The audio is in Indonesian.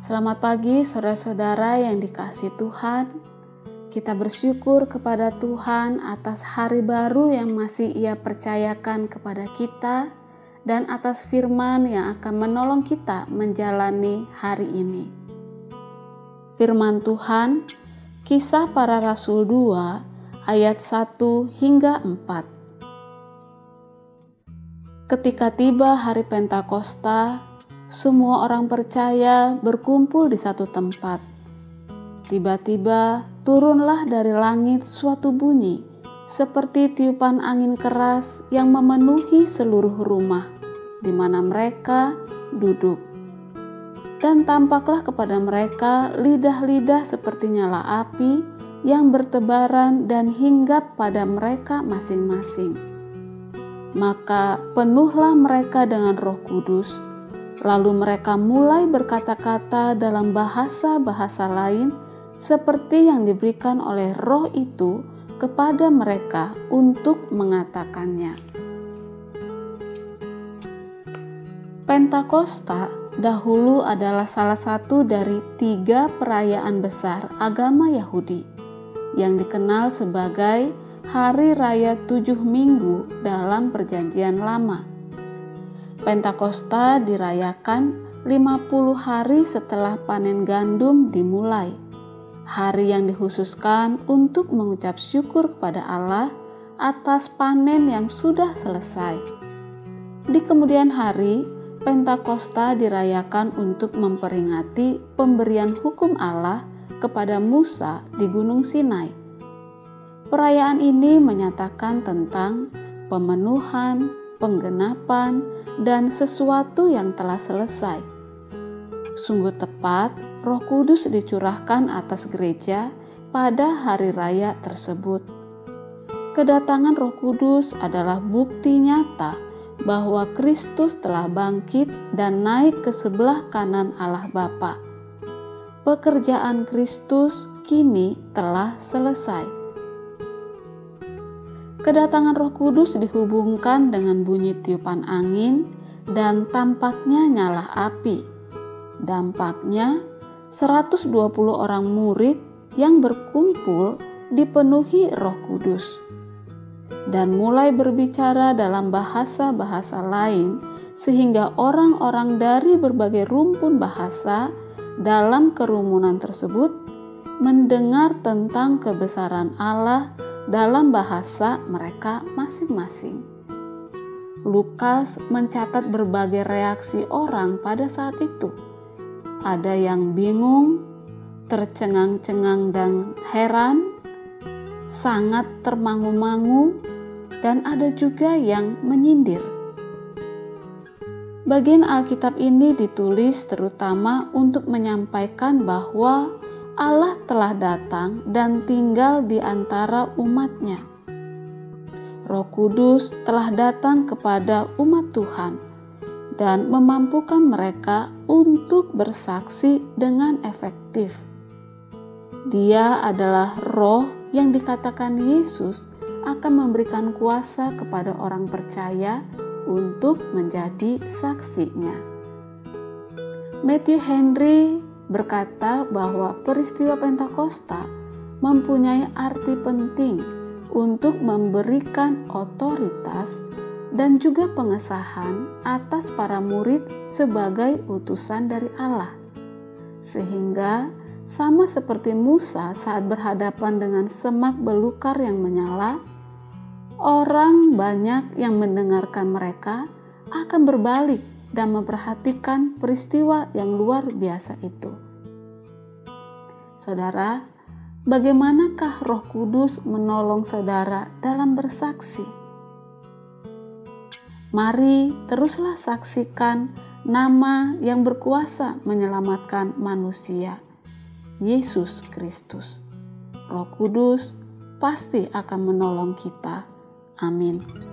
Selamat pagi, saudara-saudara yang dikasih Tuhan. Kita bersyukur kepada Tuhan atas hari baru yang masih Ia percayakan kepada kita, dan atas firman yang akan menolong kita menjalani hari ini. Firman Tuhan, Kisah Para Rasul 2 ayat 1 hingga 4. Ketika tiba hari Pentakosta, semua orang percaya berkumpul di satu tempat. Tiba-tiba turunlah dari langit suatu bunyi, seperti tiupan angin keras yang memenuhi seluruh rumah di mana mereka duduk. Dan tampaklah kepada mereka lidah-lidah seperti nyala api yang bertebaran dan hinggap pada mereka masing-masing. Maka penuhlah mereka dengan Roh Kudus Lalu mereka mulai berkata-kata dalam bahasa-bahasa lain, seperti yang diberikan oleh Roh itu kepada mereka untuk mengatakannya. Pentakosta dahulu adalah salah satu dari tiga perayaan besar agama Yahudi yang dikenal sebagai Hari Raya Tujuh Minggu dalam Perjanjian Lama. Pentakosta dirayakan 50 hari setelah panen gandum dimulai. Hari yang dikhususkan untuk mengucap syukur kepada Allah atas panen yang sudah selesai. Di kemudian hari, Pentakosta dirayakan untuk memperingati pemberian hukum Allah kepada Musa di Gunung Sinai. Perayaan ini menyatakan tentang pemenuhan, penggenapan, dan sesuatu yang telah selesai. Sungguh tepat, Roh Kudus dicurahkan atas gereja pada hari raya tersebut. Kedatangan Roh Kudus adalah bukti nyata bahwa Kristus telah bangkit dan naik ke sebelah kanan Allah Bapa. Pekerjaan Kristus kini telah selesai. Kedatangan Roh Kudus dihubungkan dengan bunyi tiupan angin dan tampaknya nyala api. Dampaknya 120 orang murid yang berkumpul dipenuhi Roh Kudus dan mulai berbicara dalam bahasa-bahasa lain sehingga orang-orang dari berbagai rumpun bahasa dalam kerumunan tersebut mendengar tentang kebesaran Allah dalam bahasa mereka masing-masing. Lukas mencatat berbagai reaksi orang pada saat itu. Ada yang bingung, tercengang-cengang dan heran, sangat termangu-mangu, dan ada juga yang menyindir. Bagian Alkitab ini ditulis terutama untuk menyampaikan bahwa Allah telah datang dan tinggal di antara umatnya. Roh Kudus telah datang kepada umat Tuhan dan memampukan mereka untuk bersaksi dengan efektif. Dia adalah roh yang dikatakan Yesus akan memberikan kuasa kepada orang percaya untuk menjadi saksinya. Matthew Henry berkata bahwa peristiwa Pentakosta mempunyai arti penting untuk memberikan otoritas dan juga pengesahan atas para murid sebagai utusan dari Allah. Sehingga sama seperti Musa saat berhadapan dengan semak belukar yang menyala, orang banyak yang mendengarkan mereka akan berbalik dan memperhatikan peristiwa yang luar biasa itu. Saudara, bagaimanakah Roh Kudus menolong saudara dalam bersaksi? Mari teruslah saksikan nama yang berkuasa menyelamatkan manusia, Yesus Kristus. Roh Kudus pasti akan menolong kita. Amin.